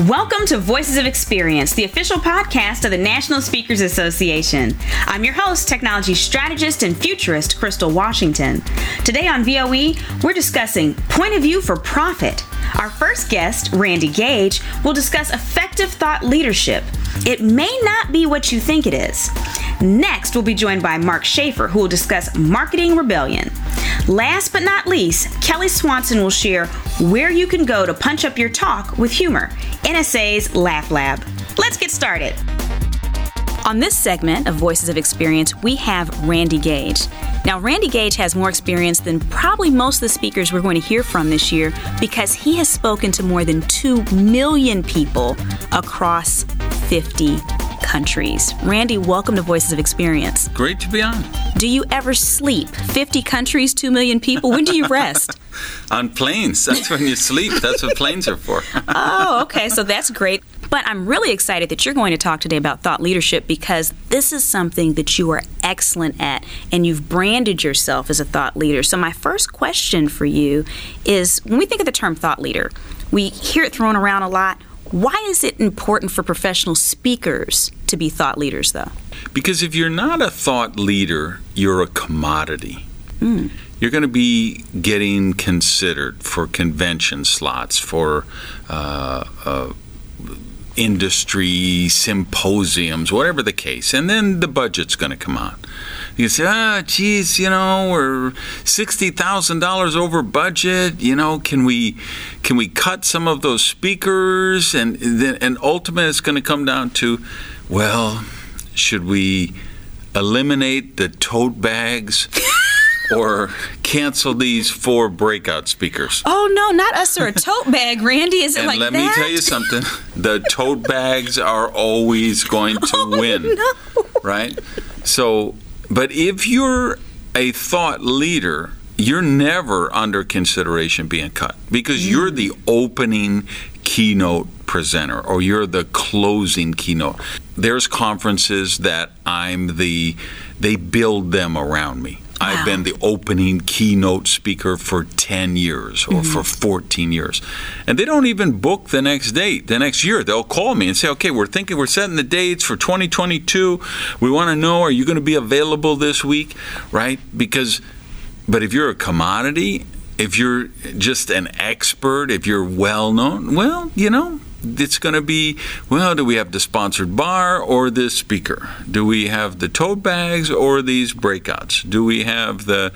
Welcome to Voices of Experience, the official podcast of the National Speakers Association. I'm your host, technology strategist and futurist Crystal Washington. Today on VOE, we're discussing Point of View for Profit. Our first guest, Randy Gage, will discuss effective thought leadership. It may not be what you think it is. Next, we'll be joined by Mark Schaefer, who will discuss marketing rebellion. Last but not least, Kelly Swanson will share where you can go to punch up your talk with humor. NSA's Laugh Lab. Let's get started. On this segment of Voices of Experience, we have Randy Gage. Now, Randy Gage has more experience than probably most of the speakers we're going to hear from this year because he has spoken to more than 2 million people across 50 countries. Randy, welcome to Voices of Experience. Great to be on. Do you ever sleep? 50 countries, 2 million people. When do you rest? on planes. That's when you sleep. That's what planes are for. oh, okay. So that's great. But I'm really excited that you're going to talk today about thought leadership because this is something that you are excellent at and you've branded yourself as a thought leader. So, my first question for you is when we think of the term thought leader, we hear it thrown around a lot. Why is it important for professional speakers to be thought leaders, though? Because if you're not a thought leader, you're a commodity. Mm. You're going to be getting considered for convention slots, for uh, uh, industry symposiums, whatever the case, and then the budget's going to come out. You say, ah, geez, you know, we're sixty thousand dollars over budget. You know, can we can we cut some of those speakers? And then, and ultimately, it's going to come down to, well, should we eliminate the tote bags? Or cancel these four breakout speakers. Oh no, not us or a tote bag, Randy. Is it like that? and like let that? me tell you something. The tote bags are always going to oh, win. No. Right? So, but if you're a thought leader, you're never under consideration being cut because mm. you're the opening keynote presenter or you're the closing keynote. There's conferences that I'm the they build them around me. Wow. I've been the opening keynote speaker for 10 years or mm-hmm. for 14 years. And they don't even book the next date, the next year. They'll call me and say, okay, we're thinking, we're setting the dates for 2022. We want to know, are you going to be available this week? Right? Because, but if you're a commodity, if you're just an expert, if you're well known, well, you know, it's going to be well, do we have the sponsored bar or the speaker? Do we have the tote bags or these breakouts? Do we have the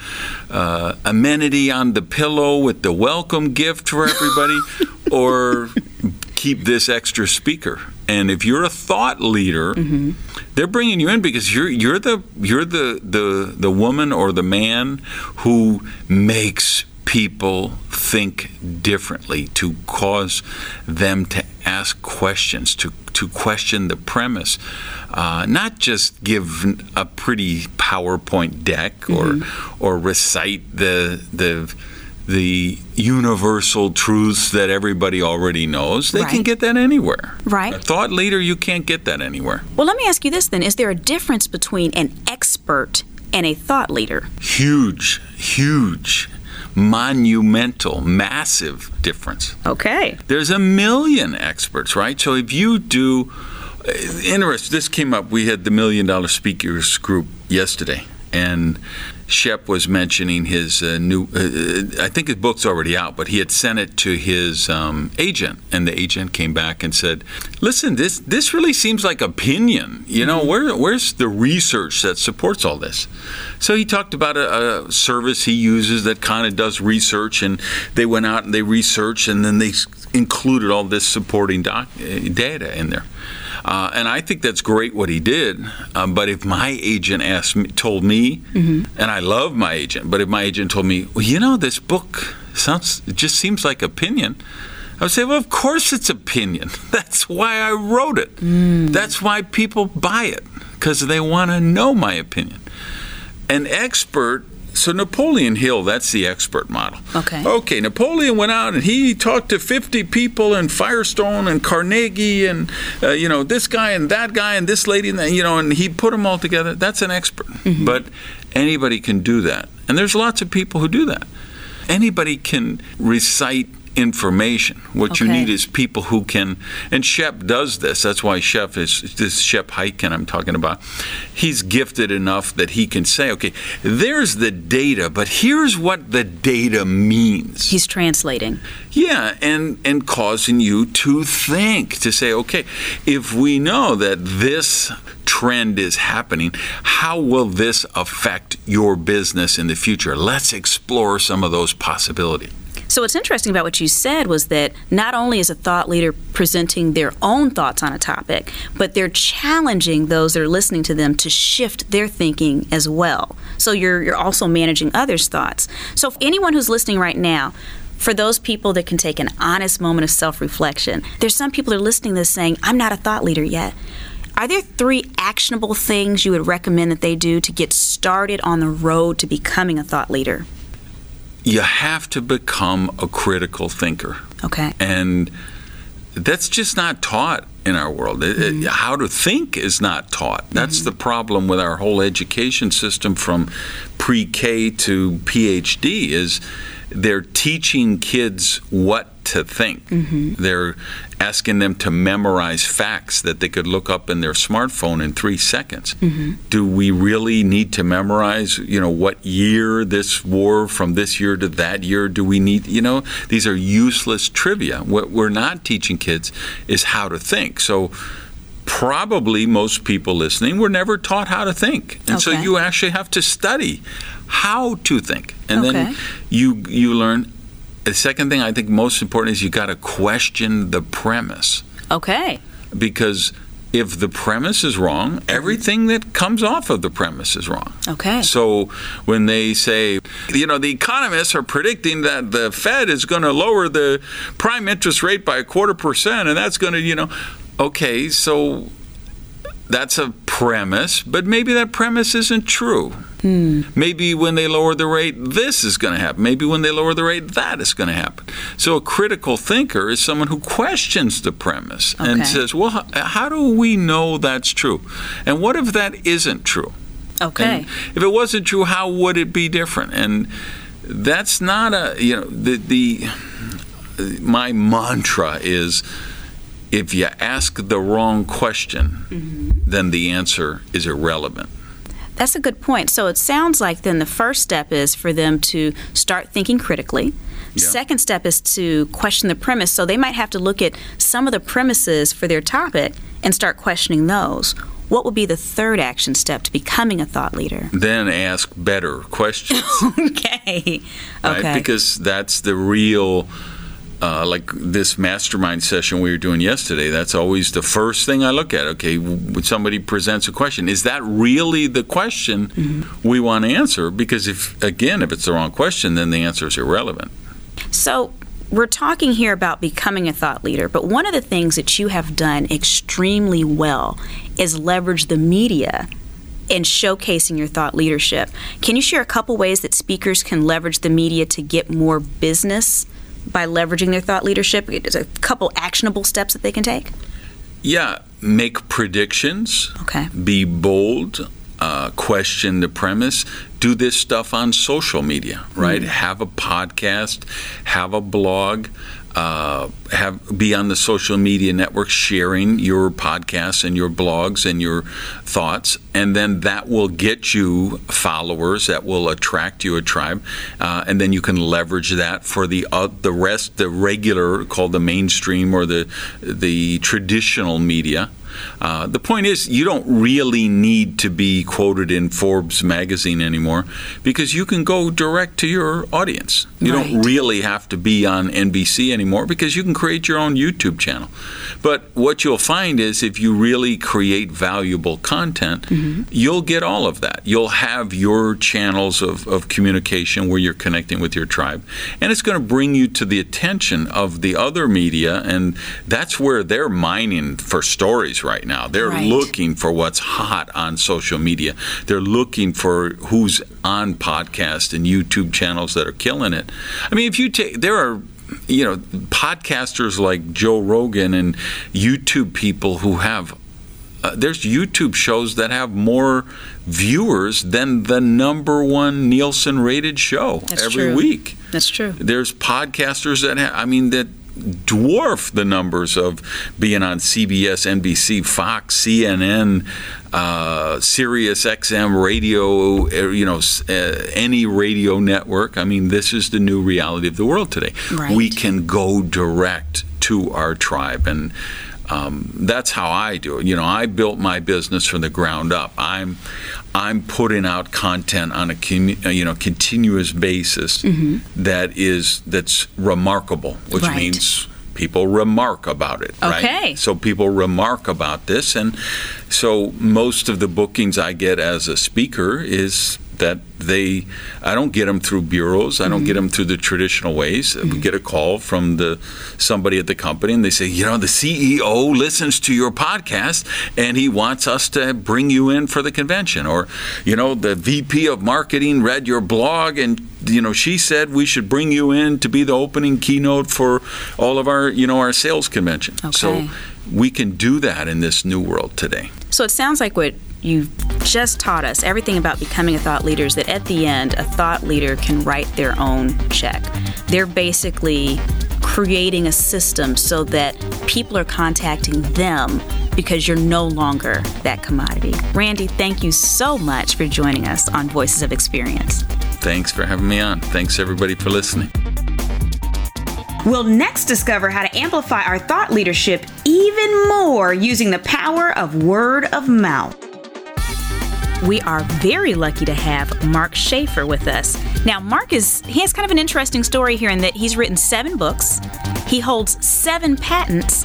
uh, amenity on the pillow with the welcome gift for everybody or keep this extra speaker? And if you're a thought leader, mm-hmm. they're bringing you in because you're you're the you're the the the woman or the man who makes people think differently, to cause them to ask questions, to, to question the premise, uh, not just give a pretty PowerPoint deck mm-hmm. or or recite the the the universal truths that everybody already knows. They right. can get that anywhere. Right. A thought leader, you can't get that anywhere. Well, let me ask you this then: Is there a difference between an expert and a thought leader? Huge, huge monumental, massive difference. Okay. There's a million experts, right? So if you do, uh, interest, this came up. We had the Million Dollar Speakers group yesterday, and Shep was mentioning his uh, new, uh, uh, I think his book's already out, but he had sent it to his um, agent, and the agent came back and said, "Listen, this this really seems like opinion. You know, mm-hmm. where where's the research that supports all this?" So he talked about a, a service he uses that kind of does research, and they went out and they researched, and then they included all this supporting doc, uh, data in there. Uh, and I think that's great what he did. Um, but if my agent asked me, told me, mm-hmm. and I love my agent, but if my agent told me, well, you know, this book sounds, it just seems like opinion. I would say, well, of course it's opinion. That's why I wrote it. Mm. That's why people buy it, because they want to know my opinion. An expert so Napoleon Hill, that's the expert model. Okay. Okay, Napoleon went out and he talked to 50 people in Firestone and Carnegie and uh, you know this guy and that guy and this lady and that, you know and he put them all together. That's an expert. Mm-hmm. But anybody can do that. And there's lots of people who do that. Anybody can recite information. What you need is people who can, and Shep does this. That's why Shep is this Shep Hyken I'm talking about. He's gifted enough that he can say, okay, there's the data, but here's what the data means. He's translating. Yeah, and and causing you to think to say, okay, if we know that this trend is happening, how will this affect your business in the future? Let's explore some of those possibilities. So what's interesting about what you said was that not only is a thought leader presenting their own thoughts on a topic, but they're challenging those that are listening to them to shift their thinking as well. So you're you're also managing others' thoughts. So if anyone who's listening right now, for those people that can take an honest moment of self-reflection, there's some people that are listening to this saying, "I'm not a thought leader yet." Are there three actionable things you would recommend that they do to get started on the road to becoming a thought leader? You have to become a critical thinker. Okay. And that's just not taught in our world. It- it- mm-hmm. how to think is not taught. That's mm-hmm. the problem with our whole education system from pre-K to PhD is they're teaching kids what to think. Mm-hmm. They're asking them to memorize facts that they could look up in their smartphone in 3 seconds. Mm-hmm. Do we really need to memorize, you know, what year this war from this year to that year do we need, you know, these are useless trivia. What we're not teaching kids is how to think. So probably most people listening were never taught how to think. And so you actually have to study how to think. And Okay. then you you learn the second thing I think most important is you got to question the premise Okay. because if the premise is wrong, everything that comes off of the premise is wrong. Okay. So when they say, you know, the economists are predicting that the Fed is going to lower the prime interest rate by a quarter percent, and that's going to, you know, okay, so that's a premise, but maybe that premise isn't true. Hmm. Maybe when they lower the rate, this is going to happen. Maybe when they lower the rate, that is going to happen. So a critical thinker is someone who questions the premise and says, well, how do we know that's true? And what if that isn't true? Okay. And if it wasn't true, how would it be different? And that's not a you know the the my mantra is if you ask the wrong question, mm-hmm. then the answer is irrelevant. That's a good point. So it sounds like then the first step is for them to start thinking critically. Yeah. Second step is to question the premise. So they might have to look at some of the premises for their topic and start questioning those. What would be the third action step to becoming a thought leader? Then ask better questions, okay. right? Okay. Because that's the real. Uh, like this mastermind session we were doing yesterday, that's always the first thing I look at. Okay, when somebody presents a question, is that really the question we want to answer? Because if, again, if it's the wrong question, then the answer is irrelevant. So, we're talking here about becoming a thought leader, but one of the things that you have done extremely well is leverage the media in showcasing your thought leadership. Can you share a couple ways that speakers can leverage the media to get more business by leveraging their thought leadership? There's a couple actionable steps that they can take. Yeah, make predictions. Okay. Be bold. Uh, question the premise. Do this stuff on social media, right? Have a podcast, have a blog, uh, have be on the social media network sharing your podcasts and your blogs and your thoughts, and then that will get you followers. That will attract you a tribe, uh, and then you can leverage that for the uh, the rest, the regular called the mainstream or the the traditional media. Uh, the point is, you don't really need to be quoted in Forbes magazine anymore because you can go direct to your audience. You don't really have to be on NBC anymore because you can create your own YouTube channel. But what you'll find is if you really create valuable content, you'll get all of that. You'll have your channels of, of communication where you're connecting with your tribe. And it's going to bring you to the attention of the other media. And that's where they're mining for stories right now. They're Right. looking for what's hot on social media. They're looking for who's on podcast and YouTube channels that are killing it. I mean, if you take, there are you know, podcasters like Joe Rogan and YouTube people who have uh, there's YouTube shows that have more viewers than the number one Nielsen rated show That's every true. week. That's true. There's podcasters that ha- I mean that dwarf the numbers of being on CBS, NBC, Fox, CNN, uh, Sirius XM radio, uh, you know, uh, any radio network. I mean, this is the new reality of the world today. Right. We can go direct to our tribe and. Um, that's how I do it. You know, I built my business from the ground up. I'm, I'm putting out content on a commu- uh, you know continuous basis that is that's remarkable, which Right. means people remark about it. Okay. Right? So people remark about this, and so most of the bookings I get as a speaker is that they I don't get them through bureaus. I don't get mm-hmm. them through the traditional ways. We mm-hmm. get a call from the somebody at the company and they say, you know, the CEO listens to your podcast and he wants us to bring you in for the convention or you know, the VP of marketing read your blog and you know, she said we should bring you in to be the opening keynote for all of our, you know, our sales convention. Okay. So we can do that in this new world today. So it sounds like what you've just taught us, everything about becoming a thought leader, is that at the end, a thought leader can write their own check. They're basically creating a system so that people are contacting them because you're no longer that commodity. Randy, thank you so much for joining us on Voices of Experience. Thanks for having me on. Thanks everybody for listening. We'll next discover how to amplify our thought leadership even more using the power of word of mouth. We are very lucky to have Mark Schaefer with us. Now, Mark is he has kind of an interesting story here in that he's written seven books. He holds seven patents.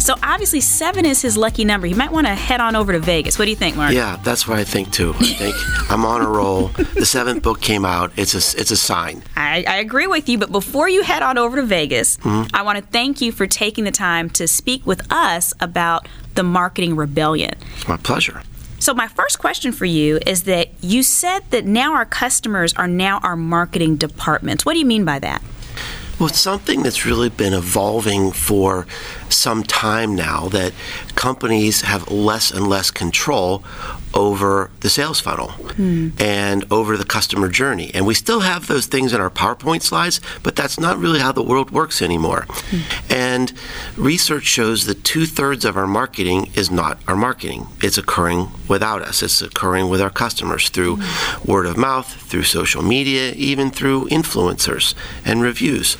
So obviously seven is his lucky number. He might want to head on over to Vegas. What do you think, Mark? Yeah, that's what I think too. I think I'm on a roll. The seventh book came out. It's a it's a sign. I, I agree with you, but before you head on over to Vegas, mm-hmm. I want to thank you for taking the time to speak with us about the marketing rebellion. My pleasure. So, my first question for you is that you said that now our customers are now our marketing departments. What do you mean by that? Well, it's something that's really been evolving for some time now that companies have less and less control over the sales funnel hmm. and over the customer journey. And we still have those things in our PowerPoint slides, but that's not really how the world works anymore. Hmm. And research shows that two thirds of our marketing is not our marketing, it's occurring without us, it's occurring with our customers through hmm. word of mouth, through social media, even through influencers and reviews.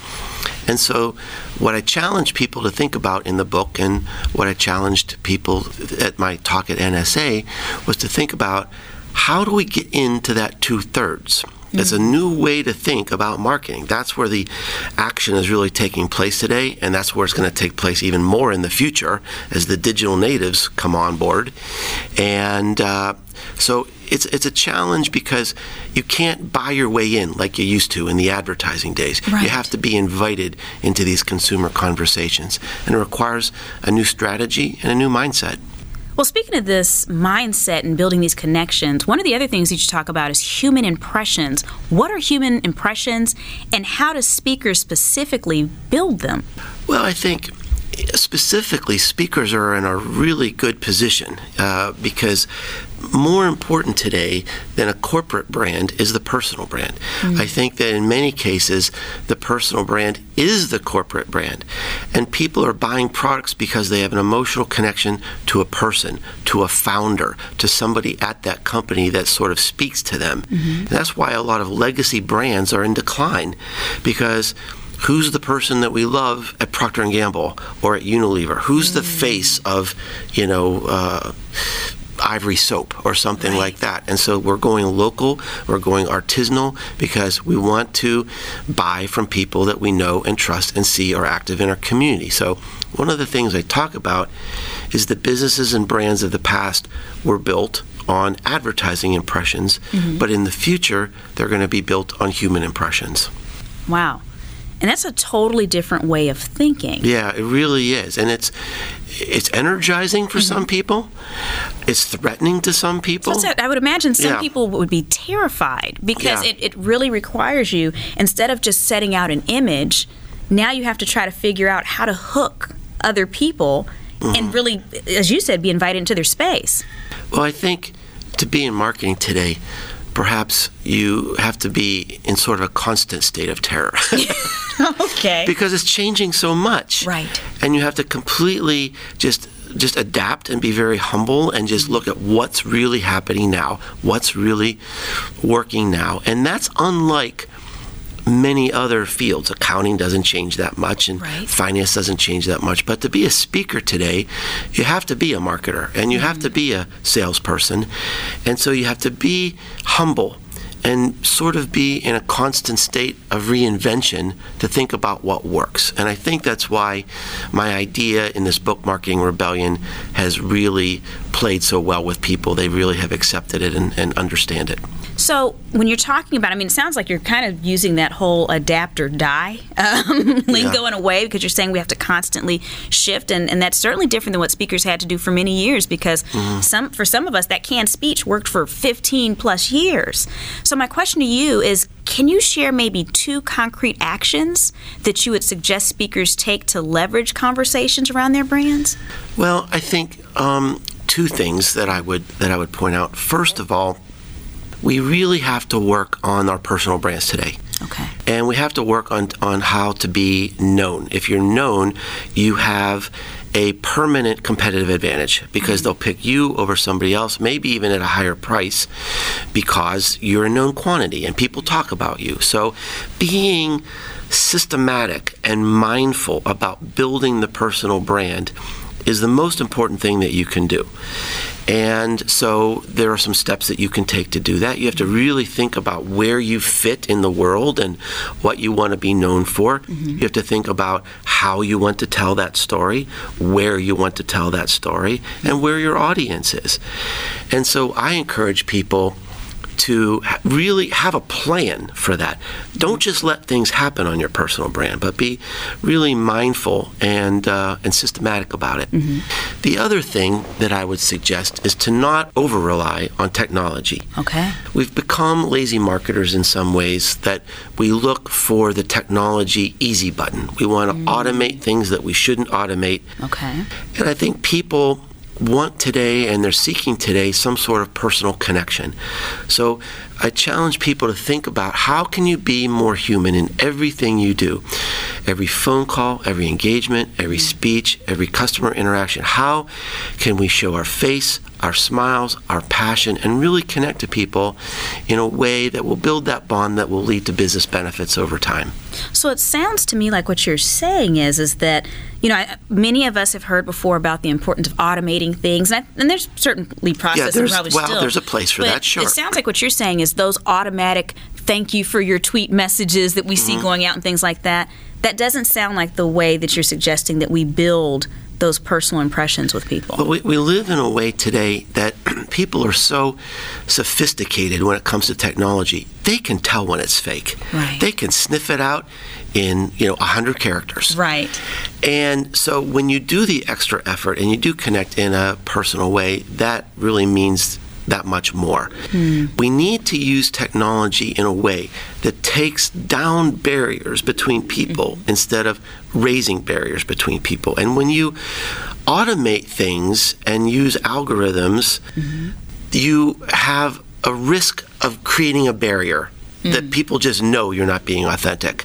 And so, what I challenge people to think about in the book, and what I challenged people at my talk at NSA, was to think about how do we get into that two thirds? It's a new way to think about marketing. That's where the action is really taking place today, and that's where it's going to take place even more in the future as the digital natives come on board. And uh, so it's it's a challenge because you can't buy your way in like you used to in the advertising days. Right. You have to be invited into these consumer conversations, and it requires a new strategy and a new mindset. Well, speaking of this mindset and building these connections, one of the other things that you talk about is human impressions. What are human impressions, and how do speakers specifically build them? Well, I think specifically speakers are in a really good position uh, because more important today than a corporate brand is the personal brand. Mm. I think that in many cases, the personal brand is the corporate brand. And people are buying products because they have an emotional connection to a person, to a founder, to somebody at that company that sort of speaks to them. And that's why a lot of legacy brands are in decline because who's the person that we love at Procter and Gamble or at Unilever? Who's the mm. face of, you know, uh, Ivory soap or something Right. like that. And so we're going local, we're going artisanal because we want to buy from people that we know and trust and see are active in our community. So one of the things I talk about is that businesses and brands of the past were built on advertising impressions, mm-hmm. but in the future, they're going to be built on human impressions. Wow. And that's a totally different way of thinking. Yeah, it really is, and it's it's energizing for some people. It's threatening to some people. It. I would imagine some Yeah. people would be terrified because Yeah. it, it really requires you, instead of just setting out an image, now you have to try to figure out how to hook other people mm-hmm. and really, as you said, be invited into their space? Well, I think to be in marketing today, perhaps you have to be in sort of a constant state of terror. okay. Because it's changing so much. Right. And you have to completely just just adapt and be very humble and just look at what's really happening now, what's really working now. And that's unlike many other fields. Accounting doesn't change that much, and right. finance doesn't change that much. But to be a speaker today, you have to be a marketer and you mm-hmm. have to be a salesperson. And so you have to be humble and sort of be in a constant state of reinvention to think about what works. And I think that's why my idea in this book, Marketing Rebellion, has really played so well with people. They really have accepted it and, and understand it. So when you're talking about, I mean, it sounds like you're kind of using that whole adapt or die um, lingo yeah. in a way because you're saying we have to constantly shift, and, and that's certainly different than what speakers had to do for many years because mm-hmm. some for some of us that canned speech worked for 15 plus years. So my question to you is, can you share maybe two concrete actions that you would suggest speakers take to leverage conversations around their brands? Well, I think um, two things that I would that I would point out. First of all we really have to work on our personal brands today. Okay. And we have to work on, on how to be known. If you're known, you have a permanent competitive advantage because mm-hmm. they'll pick you over somebody else, maybe even at a higher price, because you're a known quantity and people talk about you. So being systematic and mindful about building the personal brand is the most important thing that you can do. And so there are some steps that you can take to do that. You have to really think about where you fit in the world and what you want to be known for. Mm-hmm. You have to think about how you want to tell that story, where you want to tell that story, and where your audience is. And so I encourage people to really have a plan for that. Don't just let things happen on your personal brand, but be really mindful and uh, and systematic about it. Mm-hmm. The other thing that I would suggest is to not over rely on technology. Okay. We've become lazy marketers in some ways that we look for the technology easy button. We want to mm. automate things that we shouldn't automate. Okay. And I think people want today and they're seeking today some sort of personal connection. So I challenge people to think about how can you be more human in everything you do? Every phone call, every engagement, every speech, every customer interaction. How can we show our face, our smiles, our passion, and really connect to people in a way that will build that bond that will lead to business benefits over time. So it sounds to me like what you're saying is is that you know I, many of us have heard before about the importance of automating things, and, I, and there's certainly processes yeah, there's, probably well, still. there's a place for that. Sure. It sounds like what you're saying is those automatic thank you for your tweet messages that we mm-hmm. see going out and things like that. That doesn't sound like the way that you're suggesting that we build those personal impressions with people. But we, we live in a way today that people are so sophisticated when it comes to technology. They can tell when it's fake. Right. They can sniff it out in you know 100 characters. Right. And so when you do the extra effort and you do connect in a personal way, that really means that much more. Mm. We need to use technology in a way that takes down barriers between people mm. instead of raising barriers between people. And when you automate things and use algorithms, mm-hmm. you have a risk of creating a barrier that mm. people just know you're not being authentic.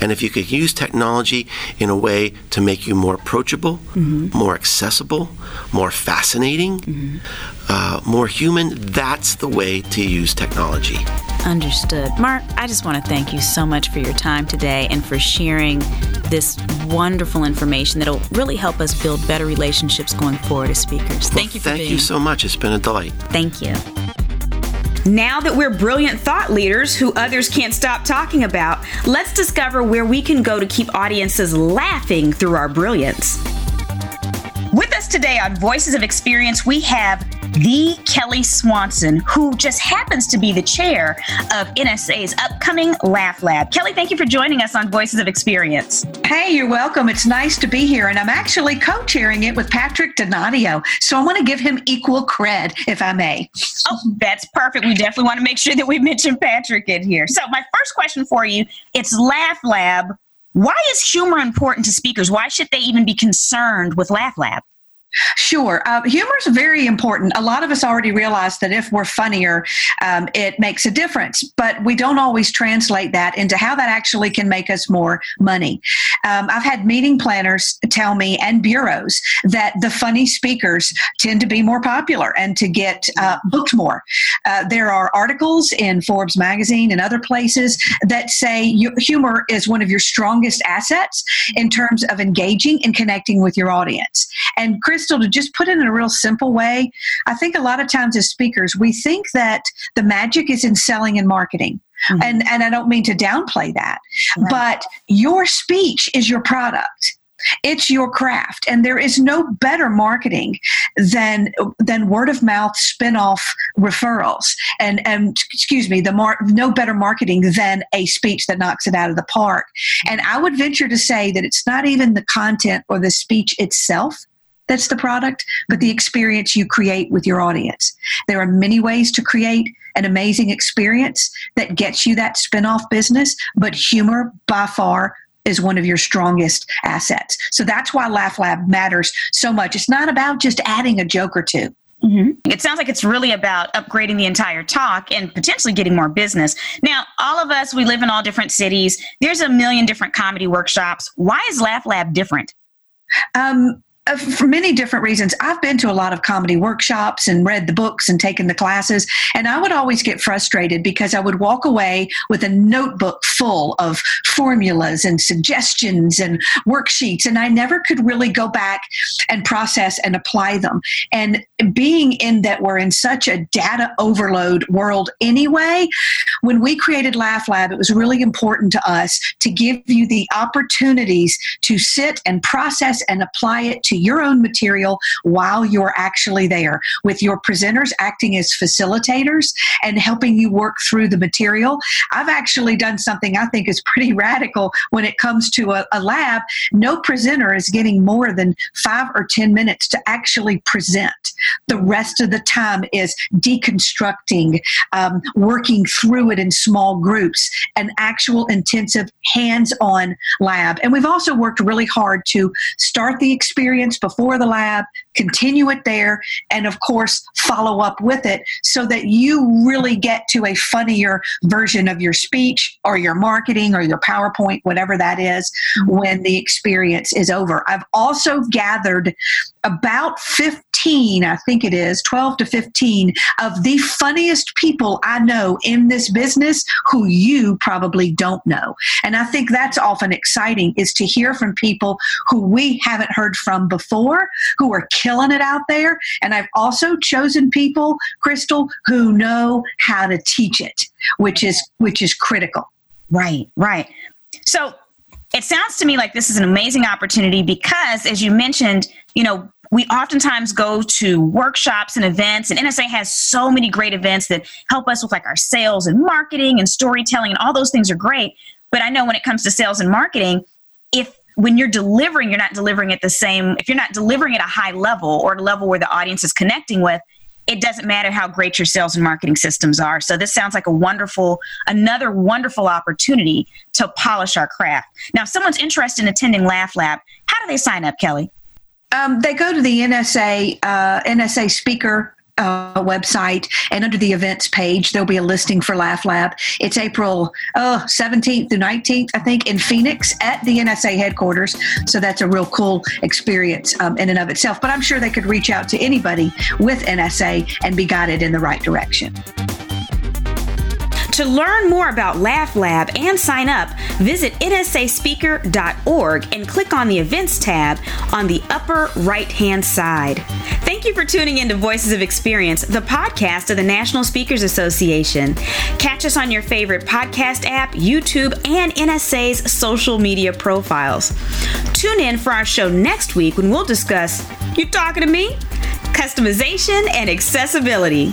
And if you could use technology in a way to make you more approachable, mm-hmm. more accessible, more fascinating, mm-hmm. uh, more human, that's the way to use technology. Understood. Mark, I just want to thank you so much for your time today and for sharing this wonderful information that'll really help us build better relationships going forward as speakers. Well, thank you Thank being. you so much. It's been a delight. Thank you. Now that we're brilliant thought leaders who others can't stop talking about, let's discover where we can go to keep audiences laughing through our brilliance. With us today on Voices of Experience, we have the Kelly Swanson, who just happens to be the chair of NSA's upcoming Laugh Lab. Kelly, thank you for joining us on Voices of Experience. Hey, you're welcome. It's nice to be here. And I'm actually co chairing it with Patrick Donadio. So I want to give him equal cred, if I may. Oh, that's perfect. We definitely want to make sure that we mention Patrick in here. So, my first question for you it's Laugh Lab. Why is humor important to speakers? Why should they even be concerned with Laugh Lab? Sure. Uh, humor is very important. A lot of us already realize that if we're funnier, um, it makes a difference, but we don't always translate that into how that actually can make us more money. Um, I've had meeting planners tell me and bureaus that the funny speakers tend to be more popular and to get uh, booked more. Uh, there are articles in Forbes magazine and other places that say humor is one of your strongest assets in terms of engaging and connecting with your audience. And Crystal, to just put it in a real simple way, I think a lot of times as speakers, we think that the magic is in selling and marketing. Mm-hmm. And, and I don't mean to downplay that, right. but your speech is your product. It's your craft, and there is no better marketing than than word of mouth spin-off referrals. And and excuse me, the mar- no better marketing than a speech that knocks it out of the park. And I would venture to say that it's not even the content or the speech itself that's the product, but the experience you create with your audience. There are many ways to create an amazing experience that gets you that spin-off business, but humor by far is one of your strongest assets. So that's why Laugh Lab matters so much. It's not about just adding a joke or 2 Mm-hmm. It sounds like it's really about upgrading the entire talk and potentially getting more business. Now, all of us, we live in all different cities. There's a million different comedy workshops. Why is Laugh Lab different? Um, Uh, for many different reasons. I've been to a lot of comedy workshops and read the books and taken the classes, and I would always get frustrated because I would walk away with a notebook full of formulas and suggestions and worksheets, and I never could really go back and process and apply them. And being in that we're in such a data overload world anyway, when we created Laugh Lab, it was really important to us to give you the opportunities to sit and process and apply it to your own material while you're actually there, with your presenters acting as facilitators and helping you work through the material. I've actually done something I think is pretty radical when it comes to a, a lab. No presenter is getting more than five or 10 minutes to actually present. The rest of the time is deconstructing, um, working through it in small groups, an actual intensive hands on lab. And we've also worked really hard to start the experience before the lab, continue it there, and of course, follow up with it so that you really get to a funnier version of your speech or your marketing or your PowerPoint, whatever that is, mm-hmm. when the experience is over. I've also gathered about 15, I think it is, 12 to 15 of the funniest people I know in this business who you probably don't know. And I think that's often exciting is to hear from people who we haven't heard from before, who are killing it out there. And I've also chosen people, Crystal, who know how to teach it, which is which is critical. Right, right. So it sounds to me like this is an amazing opportunity because as you mentioned, you know, we oftentimes go to workshops and events and nsa has so many great events that help us with like our sales and marketing and storytelling and all those things are great. But i know when it comes to sales and marketing if when you're delivering you're not delivering at the same if you're not delivering at a high level or a level where the audience is connecting with it doesn't matter how great your sales and marketing systems are. So this sounds like a wonderful another wonderful opportunity to polish our craft. Now if someone's interested in attending laugh lab how do they sign up kelly um, they go to the NSA uh, NSA speaker uh, website and under the events page there'll be a listing for laugh lab. It's april oh, 17th to 19th i think in phoenix at the nsa headquarters. So that's a real cool experience um, in and of itself. But i'm sure they could reach out to anybody with nsa and be guided in the right direction to learn more about Laugh Lab and sign up, visit nsaspeaker.org and click on the events tab on the upper right hand side. Thank you for tuning in to Voices of Experience, the podcast of the National Speakers Association. Catch us on your favorite podcast app, YouTube, and NSA's social media profiles. Tune in for our show next week when we'll discuss You talking to me? Customization and accessibility.